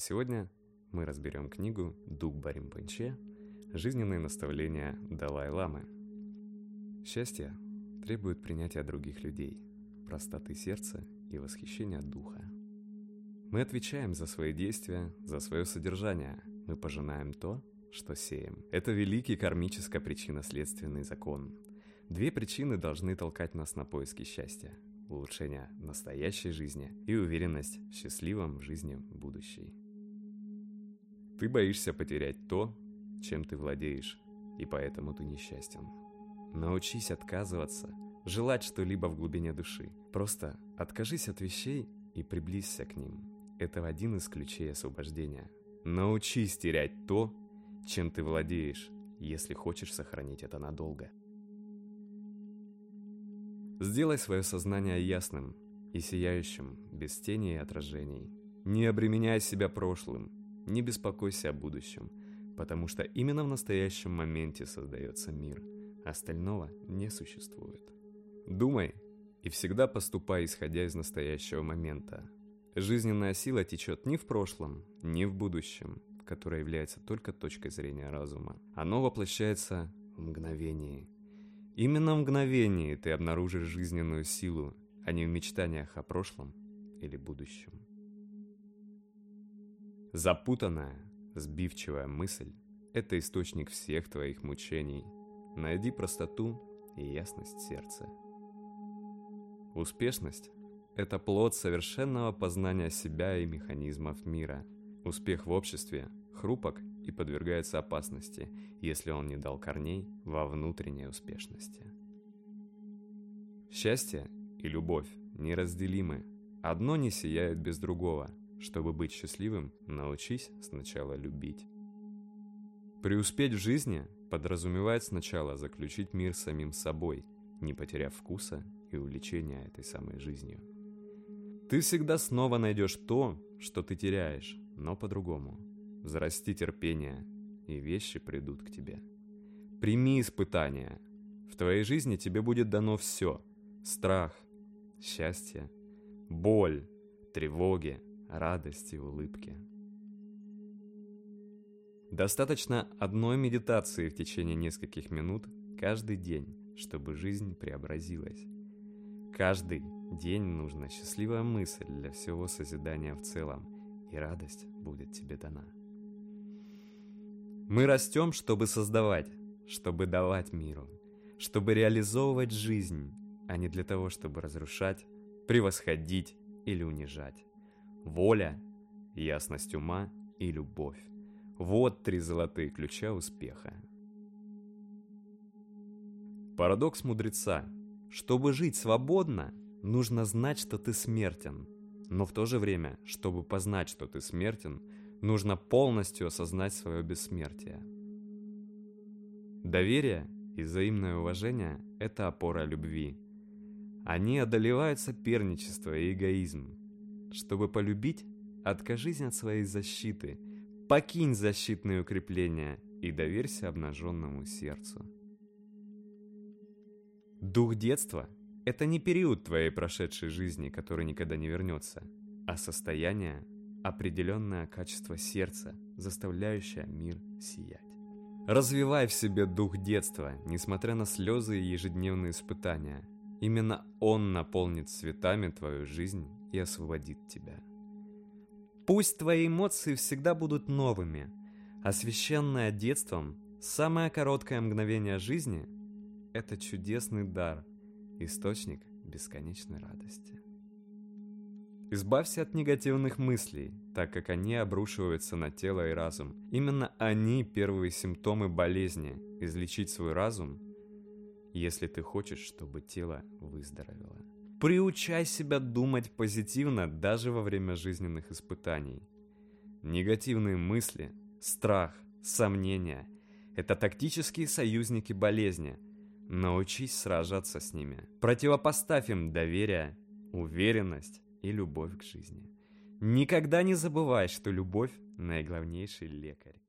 Сегодня мы разберем книгу Дуг Баримпанче «Жизненные наставления Далай-ламы». Счастье требует принятия других людей, простоты сердца и восхищения духа. Мы отвечаем за свои действия, за свое содержание. Мы пожинаем то, что сеем. Это великий кармическо-причинно-следственный закон. Две причины должны толкать нас на поиски счастья – улучшение настоящей жизни и уверенность в счастливом жизни будущей. Ты боишься потерять то, чем ты владеешь, и поэтому ты несчастен. Научись отказываться, желать что-либо в глубине души. Просто откажись от вещей и приблизься к ним. Это один из ключей освобождения. Научись терять то, чем ты владеешь, если хочешь сохранить это надолго. Сделай свое сознание ясным и сияющим, без тени и отражений. Не обременяй себя прошлым, не беспокойся о будущем, потому что именно в настоящем моменте создается мир, остального не существует. Думай и всегда поступай, исходя из настоящего момента. Жизненная сила течет не в прошлом, не в будущем, которое является только точкой зрения разума. Оно воплощается в мгновении. Именно в мгновении ты обнаружишь жизненную силу, а не в мечтаниях о прошлом или будущем. Запутанная, сбивчивая мысль – это источник всех твоих мучений. Найди простоту и ясность сердца. Успешность – это плод совершенного познания себя и механизмов мира. Успех в обществе хрупок и подвергается опасности, если он не дал корней во внутренней успешности. Счастье и любовь неразделимы. Одно не сияет без другого – чтобы быть счастливым, научись сначала любить. Преуспеть в жизни подразумевает сначала заключить мир с самим собой, не потеряв вкуса и увлечения этой самой жизнью. Ты всегда снова найдешь то, что ты теряешь, но по-другому. Взрасти терпение, и вещи придут к тебе. Прими испытания. В твоей жизни тебе будет дано все. Страх, счастье, боль, тревоги, радости, улыбки. Достаточно одной медитации в течение нескольких минут каждый день, чтобы жизнь преобразилась. Каждый день нужна счастливая мысль для всего созидания в целом, и радость будет тебе дана. Мы растем, чтобы создавать, чтобы давать миру, чтобы реализовывать жизнь, а не для того, чтобы разрушать, превосходить или унижать воля, ясность ума и любовь. Вот три золотые ключа успеха. Парадокс мудреца. Чтобы жить свободно, нужно знать, что ты смертен. Но в то же время, чтобы познать, что ты смертен, нужно полностью осознать свое бессмертие. Доверие и взаимное уважение – это опора любви. Они одолевают соперничество и эгоизм, чтобы полюбить, откажись от своей защиты, покинь защитные укрепления и доверься обнаженному сердцу. Дух детства – это не период твоей прошедшей жизни, который никогда не вернется, а состояние, определенное качество сердца, заставляющее мир сиять. Развивай в себе дух детства, несмотря на слезы и ежедневные испытания. Именно он наполнит цветами твою жизнь и освободит тебя. Пусть твои эмоции всегда будут новыми, а священное детством, самое короткое мгновение жизни – это чудесный дар, источник бесконечной радости. Избавься от негативных мыслей, так как они обрушиваются на тело и разум. Именно они первые симптомы болезни. Излечить свой разум, если ты хочешь, чтобы тело выздоровело. Приучай себя думать позитивно даже во время жизненных испытаний. Негативные мысли, страх, сомнения – это тактические союзники болезни. Научись сражаться с ними. Противопоставь им доверие, уверенность и любовь к жизни. Никогда не забывай, что любовь – наиглавнейший лекарь.